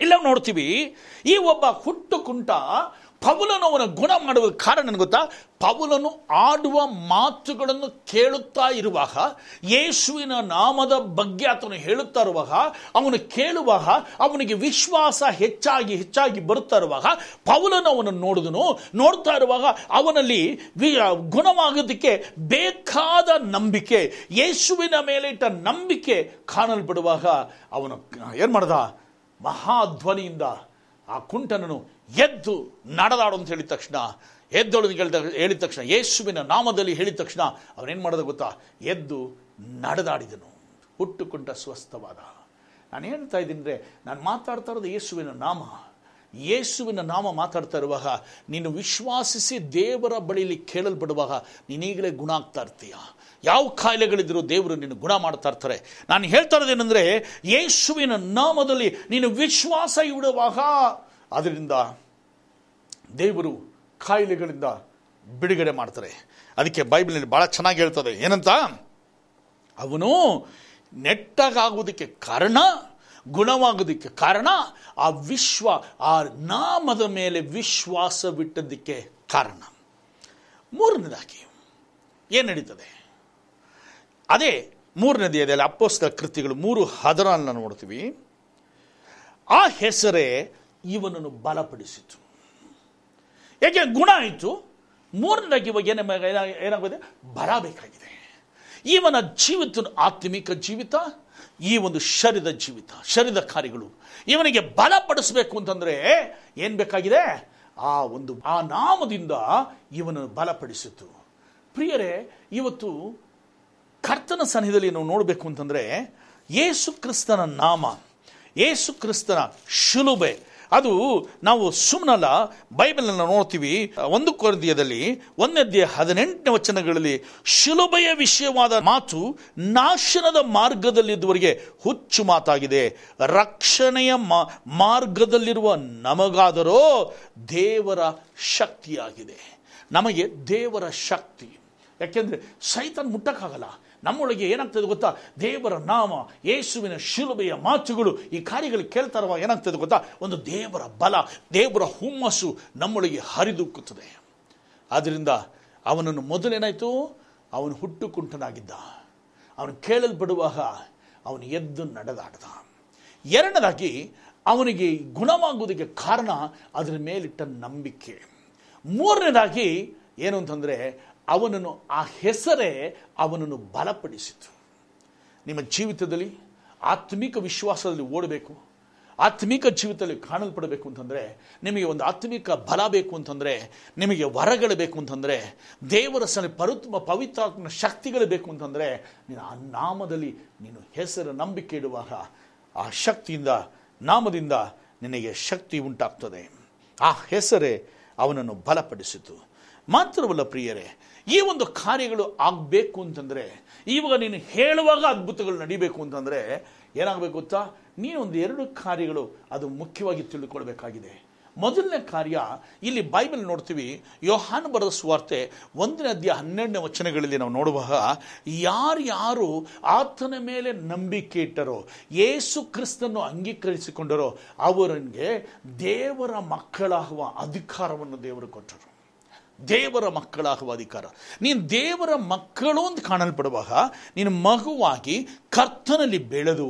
ಇಲ್ಲ ನೋಡ್ತೀವಿ, ಈ ಒಬ್ಬ ಹುಟ್ಟು ಕುಂಟ ಪೌಲನು ಅವನ ಗುಣ ಮಾಡುವ ಕಾರಣ ನನಗೆ ಗೊತ್ತಾ? ಪೌಲನು ಆಡುವ ಮಾತುಗಳನ್ನು ಕೇಳುತ್ತಾ ಇರುವಾಗ, ಯೇಸುವಿನ ನಾಮದ ಬಗ್ಗೆ ಆತನು ಹೇಳುತ್ತಾ ಇರುವಾಗ, ಅವನು ಕೇಳುವಾಗ, ಅವನಿಗೆ ವಿಶ್ವಾಸ ಹೆಚ್ಚಾಗಿ ಹೆಚ್ಚಾಗಿ ಬರುತ್ತಾ ಇರುವಾಗ, ಪೌಲನು ಅವನನ್ನು ನೋಡಿದನು. ನೋಡ್ತಾ ಇರುವಾಗ ಅವನಲ್ಲಿ ಗುಣವಾಗೋದಕ್ಕೆ ಬೇಕಾದ ನಂಬಿಕೆ, ಯೇಸುವಿನ ಮೇಲೆ ಇಟ್ಟ ನಂಬಿಕೆ ಕಾಣಲ್ಪಡುವಾಗ ಅವನು ಏನು ಮಾಡ್ದ? ಮಹಾಧ್ವನಿಯಿಂದ ಆ ಕುಂಟನನು ಎದ್ದು ನಡೆದಾಡು ಅಂತ ಹೇಳಿದ ತಕ್ಷಣ ಎದ್ದೊಳು ಹೇಳಿದ ಹೇಳಿದ ತಕ್ಷಣ, ಯೇಸುವಿನ ನಾಮದಲ್ಲಿ ಹೇಳಿದ ತಕ್ಷಣ ಅವನೇನು ಮಾಡೋದು ಗೊತ್ತಾ? ಎದ್ದು ನಡೆದಾಡಿದನು. ಹುಟ್ಟುಕೊಂಡ ಸ್ವಸ್ಥವಾದ. ನಾನು ಹೇಳ್ತಾ ಇದ್ದೀನಿ ಅಂದರೆ, ನಾನು ಮಾತಾಡ್ತಾ ಇರೋದು ಯೇಸುವಿನ ನಾಮ. ಯೇಸುವಿನ ನಾಮ ಮಾತಾಡ್ತಾ ಇರುವಾಗ, ನೀನು ವಿಶ್ವಾಸಿಸಿ ದೇವರ ಬಳಿಯಲ್ಲಿ ಕೇಳಲ್ಪಡುವಾಗ ನೀನೀಗಲೇ ಗುಣ ಆಗ್ತಾ ಇರ್ತೀಯ? ಯಾವ ಕಾಯಿಲೆಗಳಿದ್ರು ದೇವರು ನಿನ್ನ ಗುಣ ಮಾಡ್ತಾ ಇರ್ತಾರೆ. ನಾನು ಹೇಳ್ತಾ ಇರೋದೇನೆಂದರೆ, ಯೇಸುವಿನ ನಾಮದಲ್ಲಿ ನೀನು ವಿಶ್ವಾಸ ಇಡುವಾಗ ಅದರಿಂದ ದೇವರು ಕಾಯಿಲೆಗಳಿಂದ ಬಿಡುಗಡೆ ಮಾಡ್ತಾರೆ. ಅದಕ್ಕೆ ಬೈಬಲ್ನಲ್ಲಿ ಭಾಳ ಚೆನ್ನಾಗಿ ಹೇಳ್ತದೆ. ಏನಂತ? ಅವನು ನೆಟ್ಟಾಗೋದಕ್ಕೆ ಕಾರಣ ಗುಣವಾಗೋದಕ್ಕೆ ಕಾರಣ, ಆ ವಿಶ್ವ, ಆ ನಾಮದ ಮೇಲೆ ವಿಶ್ವಾಸವಿಟ್ಟದ್ದಕ್ಕೆ ಕಾರಣ. ಮೂರನೇದಾಗಿ ಏನು ನಡೀತದೆ? ಅದೇ ಮೂರನೇದಿಯಲ್ಲಿ ಅಪ್ಪೋಸ್ತ ಕೃತಿಗಳು ಮೂರು ಹದರನ್ನು ನೋಡ್ತೀವಿ. ಆ ಹೆಸರೇ ಇವನನ್ನು ಬಲಪಡಿಸಿತು. ಏಕೆ ಗುಣ ಆಯಿತು? ಮೂರನೇದಾಗಿ ಇವಾಗ ಏನ ಏನಾಗಿದೆ? ಬರಬೇಕಾಗಿದೆ. ಇವನ ಜೀವಿತ ಆತ್ಮಿಕ ಜೀವಿತ, ಈ ಒಂದು ಶರೀರದ ಜೀವಿತ ಶರೀರದ ಕಾರ್ಯಗಳು ಇವನಿಗೆ ಬಲಪಡಿಸಬೇಕು ಅಂತಂದರೆ ಏನು ಬೇಕಾಗಿದೆ? ಆ ಒಂದು ಆ ನಾಮದಿಂದ ಇವನನ್ನು ಬಲಪಡಿಸಿತು. ಪ್ರಿಯರೇ, ಇವತ್ತು ಕರ್ತನ ಸನ್ನಿಧಿಯಲ್ಲಿ ನಾವು ನೋಡಬೇಕು ಅಂತಂದರೆ ಯೇಸು ಕ್ರಿಸ್ತನ ನಾಮ, ಯೇಸು ಕ್ರಿಸ್ತನ ಶಿಲುಬೆ ಅದು ನಾವು ಸುಮ್ಮನಲ್ಲ ಬೈಬಲನ್ನು ನೋಡ್ತೀವಿ. ಒಂದು ಕೊರದಿಯದಲ್ಲಿ ಒಂದನೇ ಹದಿನೆಂಟನೇ ವಚನಗಳಲ್ಲಿ ಶಿಲುಬೆಯ ವಿಷಯವಾದ ಮಾತು ನಾಶನದ ಮಾರ್ಗದಲ್ಲಿದ್ದವರಿಗೆ ಹುಚ್ಚು ಮಾತಾಗಿದೆ. ರಕ್ಷಣೆಯ ಮಾರ್ಗದಲ್ಲಿರುವ ನಮಗಾದರೂ ದೇವರ ಶಕ್ತಿಯಾಗಿದೆ. ನಮಗೆ ದೇವರ ಶಕ್ತಿ. ಯಾಕೆಂದರೆ ಸೈತನ್ ಮುಟ್ಟಕ್ಕಾಗಲ್ಲ. ನಮ್ಮೊಳಗೆ ಏನಾಗ್ತದೆ ಗೊತ್ತಾ? ದೇವರ ನಾಮ, ಯೇಸುವಿನ ಶಿಲುಬೆಯ ಮಾತುಗಳು ಈ ಕಾರ್ಯಗಳು ಕೇಳ್ತಾರವ, ಏನಾಗ್ತದೆ ಗೊತ್ತಾ? ಒಂದು ದೇವರ ಬಲ, ದೇವರ ಹುಮ್ಮಸ್ಸು ನಮ್ಮೊಳಗೆ ಹರಿದುಕ್ಕುತ್ತದೆ. ಆದ್ದರಿಂದ ಅವನನ್ನು ಮೊದಲೇನಾಯಿತು? ಅವನು ಹುಟ್ಟು ಕುಂಟನಾಗಿದ್ದ ಅವನು ಕೇಳಲ್ಪಡುವಾಗ ಅವನು ಎದ್ದು ನಡೆದಾಡ್ದ. ಎರಡನೇದಾಗಿ, ಅವನಿಗೆ ಗುಣವಾಗುವುದಕ್ಕೆ ಕಾರಣ ಅದರ ಮೇಲಿಟ್ಟ ನಂಬಿಕೆ. ಮೂರನೇದಾಗಿ, ಏನು ಅಂತಂದರೆ ಅವನನ್ನು, ಆ ಹೆಸರೇ ಅವನನ್ನು ಬಲಪಡಿಸಿತು. ನಿಮ್ಮ ಜೀವಿತದಲ್ಲಿ, ಆತ್ಮಿಕ ವಿಶ್ವಾಸದಲ್ಲಿ ಓಡಬೇಕು. ಆತ್ಮಿಕ ಜೀವಿತದಲ್ಲಿ ಕಾಣಲ್ಪಡಬೇಕು ಅಂತಂದರೆ, ನಿಮಗೆ ಒಂದು ಆತ್ಮಿಕ ಬಲ ಬೇಕು ಅಂತಂದರೆ, ನಿಮಗೆ ವರಗಳು ಬೇಕು ಅಂತಂದರೆ, ದೇವರ ಸಲ ಪರುತ್ಮ ಪವಿತ್ರಾತ್ಮ ಶಕ್ತಿಗಳು ಬೇಕು ಅಂತಂದರೆ ನೀನು ಆ ನಾಮದಲ್ಲಿ ನೀನು ಹೆಸರು ನಂಬಿಕೆ ಇಡುವಾಗ, ಆ ಶಕ್ತಿಯಿಂದ, ನಾಮದಿಂದ ನಿನಗೆ ಶಕ್ತಿ ಉಂಟಾಗ್ತದೆ. ಆ ಹೆಸರೇ ಅವನನ್ನು ಬಲಪಡಿಸಿತು. ಮಾತ್ರವಲ್ಲ ಪ್ರಿಯರೇ ಈ ಒಂದು ಕಾರ್ಯಗಳು ಆಗಬೇಕು ಅಂತಂದರೆ, ಇವಾಗ ನೀನು ಹೇಳುವಾಗ ಅದ್ಭುತಗಳು ನಡಿಬೇಕು ಅಂತಂದರೆ, ಏನಾಗಬೇಕು ಗೊತ್ತಾ? ಒಂದು ಎರಡು ಕಾರ್ಯಗಳು ಅದು ಮುಖ್ಯವಾಗಿ ತಿಳ್ಕೊಳ್ಬೇಕಾಗಿದೆ. ಮೊದಲನೇ ಕಾರ್ಯ, ಇಲ್ಲಿ ಬೈಬಲ್ ನೋಡ್ತೀವಿ, ಯೋಹಾನ್ ಬರೆದ ಸುವಾರ್ತೆ ಒಂದನೇ ಅಧ್ಯಾಯ ಹನ್ನೆರಡನೇ ವಚನಗಳಲ್ಲಿ ನಾವು ನೋಡುವಾಗ ಯಾರ್ಯಾರು ಆತನ ಮೇಲೆ ನಂಬಿಕೆ ಇಟ್ಟರೋ, ಯೇಸು ಕ್ರಿಸ್ತನ್ನು ಅಂಗೀಕರಿಸಿಕೊಂಡರೋ ಅವರಿಗೆ ದೇವರ ಮಕ್ಕಳಾಗುವ ಅಧಿಕಾರವನ್ನು ದೇವರು ಕೊಟ್ಟರು. ದೇವರ ಮಕ್ಕಳಾಗುವ ಅಧಿಕಾರ ನೀನು ದೇವರ ಮಕ್ಕಳು ಅಂತ ಕಾಣಲ್ಪಡುವಾಗ ನೀನು ಮಗುವಾಗಿ ಕರ್ತನಲ್ಲಿ ಬೆಳೆದು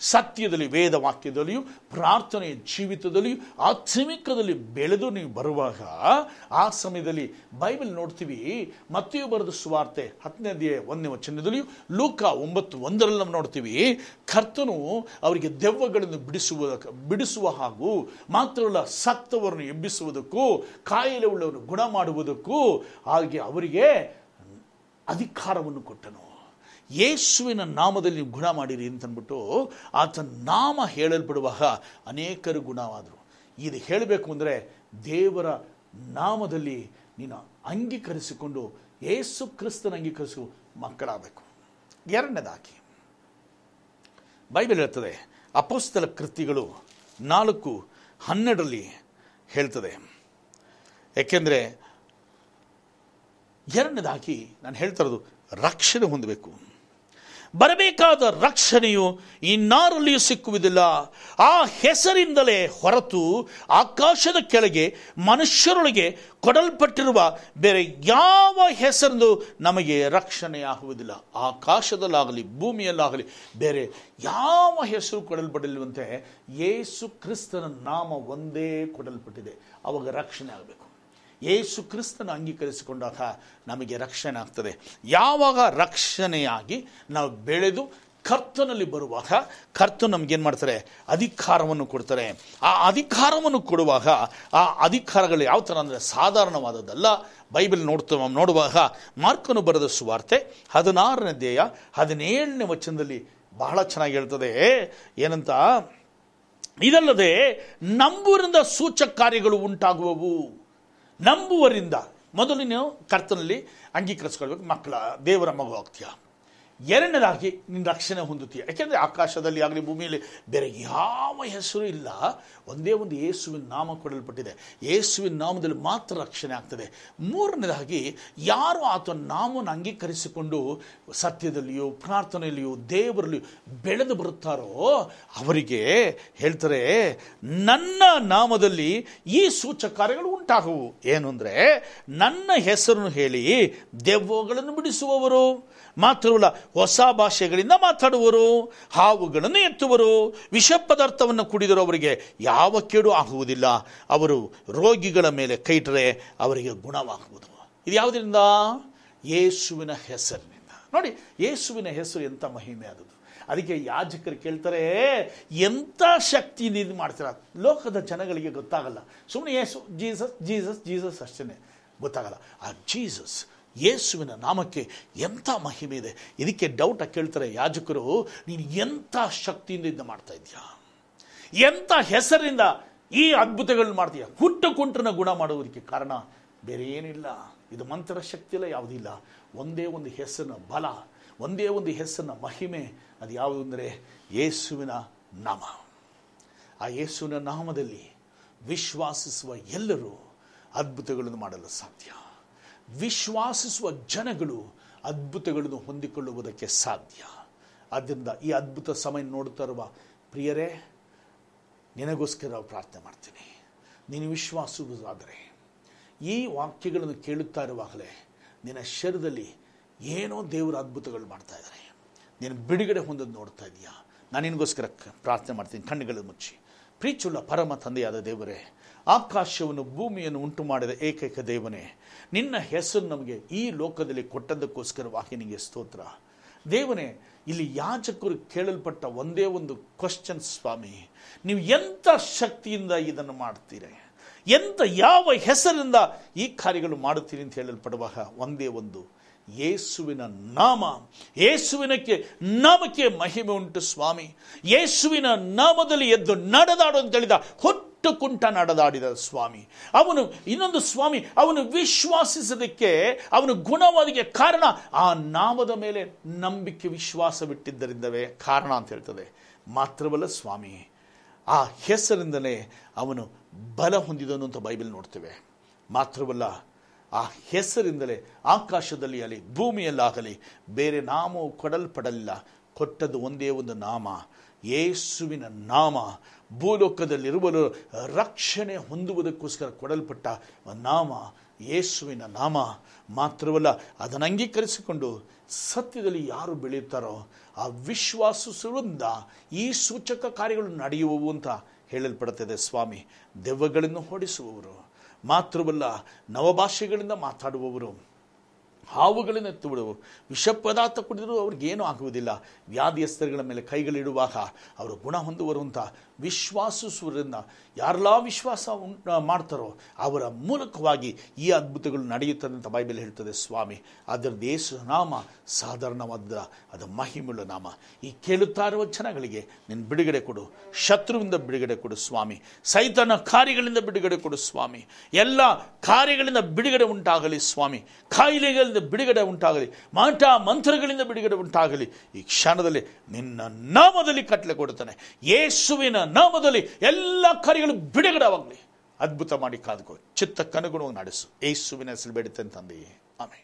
ಸತ್ಯದಲ್ಲಿ ವೇದ ವಾಕ್ಯದಲ್ಲಿಯೂ ಪ್ರಾರ್ಥನೆಯ ಜೀವಿತದಲ್ಲಿಯೂ, ಆತ್ಮಿಕದಲ್ಲಿ ಬೆಳೆದು ನೀವು ಬರುವಾಗ, ಆ ಸಮಯದಲ್ಲಿ ಬೈಬಲ್ ನೋಡ್ತೀವಿ. ಮತ್ತೆಯೂ ಬರೆದ ಸುವಾರ್ತೆ ಹತ್ತನೇ ಒಂದನೇ ವಚನದಲ್ಲಿಯೂ, ಲೂಕ ಒಂಬತ್ತು ಒಂದರಲ್ಲಿ ನಾವು ನೋಡ್ತೀವಿ, ಕರ್ತನು ಅವರಿಗೆ ದೆವ್ವಗಳನ್ನು ಬಿಡಿಸುವ ಬಿಡಿಸುವ ಹಾಗೂ ಮಾತ್ರವಲ್ಲ ಸತ್ತವರನ್ನು ಎಬ್ಬಿಸುವುದಕ್ಕೂ ಕಾಯಿಲೆ ಉಳ್ಳವರನ್ನು ಗುಣ ಮಾಡುವುದಕ್ಕೂ ಹಾಗೆ ಅವರಿಗೆ ಅಧಿಕಾರವನ್ನು ಕೊಟ್ಟನು. ಯೇಸುವಿನ ನಾಮದಲ್ಲಿ ಗುಣ ಮಾಡಿರಿ ಅಂತನ್ಬಿಟ್ಟು ಆತನ ನಾಮ ಹೇಳಲ್ಪಡುವಾಗ ಅನೇಕರು ಗುಣವಾದರು. ಇದು ಹೇಳಬೇಕು ಅಂದರೆ ದೇವರ ನಾಮದಲ್ಲಿ ನೀನು ಅಂಗೀಕರಿಸಿಕೊಂಡು ಯೇಸು ಕ್ರಿಸ್ತನ ಅಂಗೀಕರಿಸು ಮಕ್ಕಳಾಗಬೇಕು. ಎರಡನೇದಾಗಿ, ಬೈಬಲ್ ಹೇಳ್ತದೆ, ಅಪೋಸ್ತಲ ಕೃತಿಗಳು ನಾಲ್ಕು ಹನ್ನೆರಡರಲ್ಲಿ ಹೇಳ್ತದೆ. ಏಕೆಂದರೆ ಎರಡನೇದಾಗಿ ನಾನು ಹೇಳ್ತಾ ಇರೋದು ರಕ್ಷಣೆ ಹೊಂದಬೇಕು. ಬರಬೇಕಾದ ರಕ್ಷಣೆಯು ಇನ್ನಾರಲ್ಲಿಯೂ ಸಿಕ್ಕುವುದಿಲ್ಲ. ಆ ಹೆಸರಿಂದಲೇ ಹೊರತು ಆಕಾಶದ ಕೆಳಗೆ ಮನುಷ್ಯರೊಳಗೆ ಕೊಡಲ್ಪಟ್ಟಿರುವ ಬೇರೆ ಯಾವ ಹೆಸರಿಂದು ನಮಗೆ ರಕ್ಷಣೆಯಾಗುವುದಿಲ್ಲ. ಆಕಾಶದಲ್ಲಾಗಲಿ, ಭೂಮಿಯಲ್ಲಾಗಲಿ, ಬೇರೆ ಯಾವ ಹೆಸರು ಕೊಡಲ್ಪಡಲಿವಂತೆ ಯೇಸು ಕ್ರಿಸ್ತನ ನಾಮ ಒಂದೇ ಕೊಡಲ್ಪಟ್ಟಿದೆ. ಅವಾಗ ರಕ್ಷಣೆ ಆಗಬೇಕು. ಯೇಸು ಕ್ರಿಸ್ತನ ಅಂಗೀಕರಿಸಿಕೊಂಡಾಗ ನಮಗೆ ರಕ್ಷಣೆ ಆಗ್ತದೆ. ಯಾವಾಗ ರಕ್ಷಣೆಯಾಗಿ ನಾವು ಬೆಳೆದು ಕರ್ತನಲ್ಲಿ ಬರುವಾಗ ಕರ್ತನು ನಮಗೇನು ಮಾಡ್ತಾರೆ? ಅಧಿಕಾರವನ್ನು ಕೊಡ್ತಾರೆ. ಆ ಅಧಿಕಾರವನ್ನು ಕೊಡುವಾಗ ಆ ಅಧಿಕಾರಗಳು ಯಾವ ಥರ ಅಂದರೆ ಸಾಧಾರಣವಾದದ್ದಲ್ಲ. ಬೈಬಲ್ ನೋಡ್ತಾ ನೋಡುವಾಗ ಮಾರ್ಕನು ಬರೆದ ಸುವಾರ್ತೆ ಹದಿನಾರನೇ ದೇಯ ಹದಿನೇಳನೇ ವಚನದಲ್ಲಿ ಬಹಳ ಚೆನ್ನಾಗಿ ಹೇಳ್ತದೆ. ಏನಂತ? ಇದಲ್ಲದೆ ನಂಬೂರಿಂದ ಸೂಚಕ ಕಾರ್ಯಗಳು ಉಂಟಾಗುವವು. ನಂಬುವರಿಂದ ಮೊದಲು ನೀವು ಕರ್ತನಲ್ಲಿ ಅಂಗೀಕರಿಸ್ಕೊಳ್ಬೇಕು. ಮಕ್ಕಳ ದೇವರ ಮಗು ಎರಡನೇದಾಗಿ ನಿನ್ನ ರಕ್ಷಣೆ ಹೊಂದುತ್ತೀಯ. ಯಾಕೆಂದರೆ ಆಕಾಶದಲ್ಲಿ ಆಗಲಿ ಭೂಮಿಯಲ್ಲಿ ಬೇರೆ ಯಾವ ಹೆಸರು ಇಲ್ಲ. ಒಂದೇ ಒಂದು ಯೇಸುವಿನ ನಾಮ ಕೊಡಲ್ಪಟ್ಟಿದೆ. ಯೇಸುವಿನ ನಾಮದಲ್ಲಿ ಮಾತ್ರ ರಕ್ಷಣೆ ಆಗ್ತದೆ. ಮೂರನೇದಾಗಿ ಯಾರು ಆತನ ನಾಮವನ್ನು ಅಂಗೀಕರಿಸಿಕೊಂಡು ಸತ್ಯದಲ್ಲಿಯೋ, ಪ್ರಾರ್ಥನೆಯಲ್ಲಿಯೋ, ದೇವರಲ್ಲಿಯೋ ಬೆಳೆದು ಬರುತ್ತಾರೋ ಅವರಿಗೆ ಹೇಳ್ತಾರೆ, ನನ್ನ ನಾಮದಲ್ಲಿ ಈ ಸೂಚಕ ಕಾರ್ಯಗಳು ಉಂಟಾಗುವು. ಏನು ಅಂದರೆ, ನನ್ನ ಹೆಸರನ್ನು ಹೇಳಿ ದೆವ್ವಗಳನ್ನು ಬಿಡಿಸುವವರು. ಮಾತ್ರವಲ್ಲ ಹೊಸ ಭಾಷೆಗಳಿಂದ ಮಾತಾಡುವರು, ಹಾವುಗಳನ್ನು ಎತ್ತುವರು ವಿಷ ಪದಾರ್ಥವನ್ನು ಕುಡಿದರೂ, ಅವರಿಗೆ ಯಾವ ಕೇಡು ಆಗುವುದಿಲ್ಲ. ಅವರು ರೋಗಿಗಳ ಮೇಲೆ ಕೈಟ್ರೆ ಅವರಿಗೆ ಗುಣವಾಗುವುದು. ಇದು ಯಾವುದರಿಂದ? ಯೇಸುವಿನ ಹೆಸರಿನಿಂದ. ನೋಡಿ, ಯೇಸುವಿನ ಹೆಸರು ಎಂಥ ಮಹಿಮೆ ಆದದ್ದು. ಅದಕ್ಕೆ ಯಾಜಕರು ಕೇಳ್ತಾರೆ, ಎಂಥ ಶಕ್ತಿಯಿಂದ ಇದು ಮಾಡ್ತೀರ? ಲೋಕದ ಜನಗಳಿಗೆ ಗೊತ್ತಾಗಲ್ಲ. ಸುಮ್ಮನೆ ಯೇಸು, ಜೀಸಸ್ ಜೀಸಸ್ ಜೀಸಸ್ ಅಷ್ಟೇ ಗೊತ್ತಾಗಲ್ಲ. ಆ ಜೀಸಸ್ ಯೇಸುವಿನ ನಾಮಕ್ಕೆ ಎಂಥ ಮಹಿಮೆ ಇದೆ? ಇದಕ್ಕೆ ಡೌಟ್ ಕೇಳ್ತಾರೆ ಯಾಜಕರು, ನೀನು ಎಂಥ ಶಕ್ತಿಯಿಂದ ಇದನ್ನ ಮಾಡ್ತಾ ಇದೆಯಾ ಎಂಥ ಹೆಸರಿಂದ ಈ ಅದ್ಭುತಗಳನ್ನ ಮಾಡ್ತೀಯಾ? ಹುಟ್ಟು ಕುಂಟನ ಗುಣ ಮಾಡುವುದಕ್ಕೆ ಕಾರಣ ಬೇರೆ ಏನಿಲ್ಲ ಇದು ಮಂತ್ರ ಶಕ್ತಿ ಇಲ್ಲ ಯಾವುದಿಲ್ಲ. ಒಂದೇ ಒಂದು ಹೆಸರಿನ ಬಲ, ಒಂದೇ ಒಂದು ಹೆಸರಿನ ಮಹಿಮೆ, ಅದು ಯಾವುದು ಅಂದರೆ ಯೇಸುವಿನ ನಾಮ. ಆ ಯೇಸುವಿನ ನಾಮದಲ್ಲಿ ವಿಶ್ವಾಸಿಸುವ ಎಲ್ಲರೂ ಅದ್ಭುತಗಳನ್ನು ಮಾಡಲು ಸಾಧ್ಯ. ವಿಶ್ವಾಸಿಸುವ ಜನಗಳು ಅದ್ಭುತಗಳನ್ನು ಹೊಂದಿಕೊಳ್ಳುವುದಕ್ಕೆ ಸಾಧ್ಯ. ಆದ್ದರಿಂದ ಈ ಅದ್ಭುತ ಸಮಯ ನೋಡ್ತಾ ಇರುವ ಪ್ರಿಯರೇ, ನಿನಗೋಸ್ಕರ ಪ್ರಾರ್ಥನೆ ಮಾಡ್ತೀನಿ. ನೀನು ವಿಶ್ವಾಸುವುದಾದರೆ ಈ ವಾಕ್ಯಗಳನ್ನು ಕೇಳುತ್ತಾ ಇರುವಾಗಲೇ ನಿನ್ನ ಶರೀರದಲ್ಲಿ ಏನೋ ದೇವರ ಅದ್ಭುತಗಳು ಮಾಡ್ತಾ ಇದ್ದಾರೆ. ನೀನು ಬಿಡುಗಡೆ ಹೊಂದೋದು ನೋಡ್ತಾ ಇದೀಯಾ? ನಾನು ನಿನಗೋಸ್ಕರ ಪ್ರಾರ್ಥನೆ ಮಾಡ್ತೀನಿ. ಕಣ್ಣುಗಳು ಮುಚ್ಚಿ. ಪ್ರೀಚುಳ್ಳ ಪರಮ ತಂದೆಯಾದ ದೇವರೇ, ಆಕಾಶವನ್ನು ಭೂಮಿಯನ್ನು ಉಂಟು ಮಾಡಿದ ಏಕೈಕ ದೇವನೇ ನಿನ್ನ ಹೆಸರು ನಮಗೆ ಈ ಲೋಕದಲ್ಲಿ ಕೊಟ್ಟದ್ದಕ್ಕೋಸ್ಕರವಾಗಿ ನಿನಗೆ ಸ್ತೋತ್ರ. ದೇವನೇ ಇಲ್ಲಿ ಯಾಜಕರು ಕೇಳಲ್ಪಟ್ಟ ಒಂದೇ ಒಂದು ಕ್ವಶನ್ ಸ್ವಾಮಿ. ನೀವು ಎಂಥ ಶಕ್ತಿಯಿಂದ ಇದನ್ನು ಮಾಡ್ತೀರಿ? ಎಂಥ ಯಾವ ಹೆಸರಿಂದ ಈ ಕಾರ್ಯಗಳು ಮಾಡುತ್ತೀರಿ ಅಂತ ಹೇಳಲ್ಪಡುವಾಗ ಒಂದೇ ಒಂದು, ಯೇಸುವಿನ ನಾಮ, ಯೇಸುವಿನಕ್ಕೆ ನಾಮಕ್ಕೆ ಮಹಿಮೆ ಉಂಟು ಸ್ವಾಮಿ. ಯೇಸುವಿನ ನಾಮದಲ್ಲಿ ಎದ್ದು ನಡೆದಾಡು ಅಂತ ಹೇಳಿದ ಕುಂಟ ನಡೆದಾಡಿದ ಸ್ವಾಮಿ. ಅವನು ಇನ್ನೊಂದು ಸ್ವಾಮಿ, ಅವನು ವಿಶ್ವಾಸಿಸೋದಕ್ಕೆ ಅವನು ಗುಣವಾದಿಗೆ ಕಾರಣ, ಆ ನಾಮದ ಮೇಲೆ ನಂಬಿಕೆ ವಿಶ್ವಾಸ ಬಿಟ್ಟಿದ್ದರಿಂದವೇ ಕಾರಣ ಅಂತ ಹೇಳ್ತದೆ. ಮಾತ್ರವಲ್ಲ ಸ್ವಾಮಿ, ಆ ಹೆಸರಿಂದಲೇ ಅವನು ಬಲ ಹೊಂದಿದನು ಅಂತ ಬೈಬಲ್ ನೋಡ್ತೇವೆ. ಮಾತ್ರವಲ್ಲ, ಆ ಹೆಸರಿಂದಲೇ ಆಕಾಶದಲ್ಲಿ ಆಗಲಿ, ಭೂಮಿಯಲ್ಲಾಗಲಿ, ಬೇರೆ ನಾಮವು ಕೊಡಲ್ಪಡಲಿಲ್ಲ. ಕೊಟ್ಟದ್ದು ಒಂದೇ ಒಂದು ನಾಮ, ಯೇಸುವಿನ ನಾಮ. ಭೂಲೋಕದಲ್ಲಿರುವವರು ರಕ್ಷಣೆ ಹೊಂದುವುದಕ್ಕೋಸ್ಕರ ಕೊಡಲ್ಪಟ್ಟ ನಾಮ, ಯೇಸುವಿನ ನಾಮ ಮಾತ್ರವಲ್ಲ, ಅದನ್ನು ಅಂಗೀಕರಿಸಿಕೊಂಡು ಸತ್ಯದಲ್ಲಿ ಯಾರು ಬೆಳೆಯುತ್ತಾರೋ ಆ ವಿಶ್ವಾಸಿಸುವುದರಿಂದ ಈ ಸೂಚಕ ಕಾರ್ಯಗಳು ನಡೆಯುವವು ಅಂತ ಹೇಳಲ್ಪಡುತ್ತದೆ. ಸ್ವಾಮಿ, ದೆವ್ವಗಳನ್ನು ಹೊಡಿಸುವವರು ಮಾತ್ರವಲ್ಲ, ನವಭಾಷೆಗಳಿಂದ ಮಾತಾಡುವವರು ಹಾವುಗಳಿಂದ ಎತ್ತುಬಿಡುವು ವಿಷ ಪದಾರ್ಥ ಕುಡಿದರೂ ಅವ್ರಿಗೇನೂ ಆಗುವುದಿಲ್ಲ. ವ್ಯಾಧಿಯಸ್ಥರುಗಳ ಮೇಲೆ ಕೈಗಳಿಡುವಾಗ ಅವರು ಗುಣ ಹೊಂದುವರು ಅಂತ ವಿಶ್ವಾಸಿಸುವುದರಿಂದ ಯಾರೆಲ್ಲ ವಿಶ್ವಾಸ ಮಾಡ್ತಾರೋ ಅವರ ಮೂಲಕವಾಗಿ ಈ ಅದ್ಭುತಗಳು ನಡೆಯುತ್ತದೆ ಅಂತ ಬೈಬಲ್ ಹೇಳ್ತದೆ ಸ್ವಾಮಿ. ಅದರ ದೇಶ ನಾಮ ಸಾಧಾರಣವಾದ ಅದು ಮಹಿಮುಳ್ಳ ನಾಮ. ಈ ಕೇಳುತ್ತಾ ಇರುವ ಜನಗಳಿಗೆ ನಿನ್ನ ಬಿಡುಗಡೆ ಕೊಡು. ಶತ್ರುವಿಂದ ಬಿಡುಗಡೆ ಕೊಡು ಸ್ವಾಮಿ. ಸೈತನ ಕಾರ್ಯಗಳಿಂದ ಬಿಡುಗಡೆ ಕೊಡು ಸ್ವಾಮಿ. ಎಲ್ಲ ಕಾರ್ಯಗಳಿಂದ ಬಿಡುಗಡೆ ಉಂಟಾಗಲಿ ಸ್ವಾಮಿ. ಕಾಯಿಲೆಗಳಿಂದ ಬಿಡುಗಡೆ ಉಂಟಾಗಲಿ, ಮಾಟ ಮಂತ್ರಗಳಿಂದ ಬಿಡುಗಡೆ ಉಂಟಾಗಲಿ, ಈ ಕ್ಷಣದಲ್ಲಿ ನಿನ್ನ ನಾಮದಲ್ಲಿ ಕಟ್ಟಲೆ ಕೊಡುತ್ತಾನೆ. ಯೇಸುವಿನ ನಾಮದಲ್ಲಿ ಎಲ್ಲ ಕಾರ್ಯಗಳು ಬಿಡುಗಡೆವಾಗಲಿ. ಅದ್ಭುತ ಮಾಡಿ ಕಾದುಕೋ ಚಿತ್ತಕ್ಕನುಗುಣವಾಗಿ ನಡೆಸು. ಯೇಸುವಿನ ಹೆಸರು ಬೇಡುತ್ತೆ ತಂದೆಯೇ. ಆಮೇಲೆ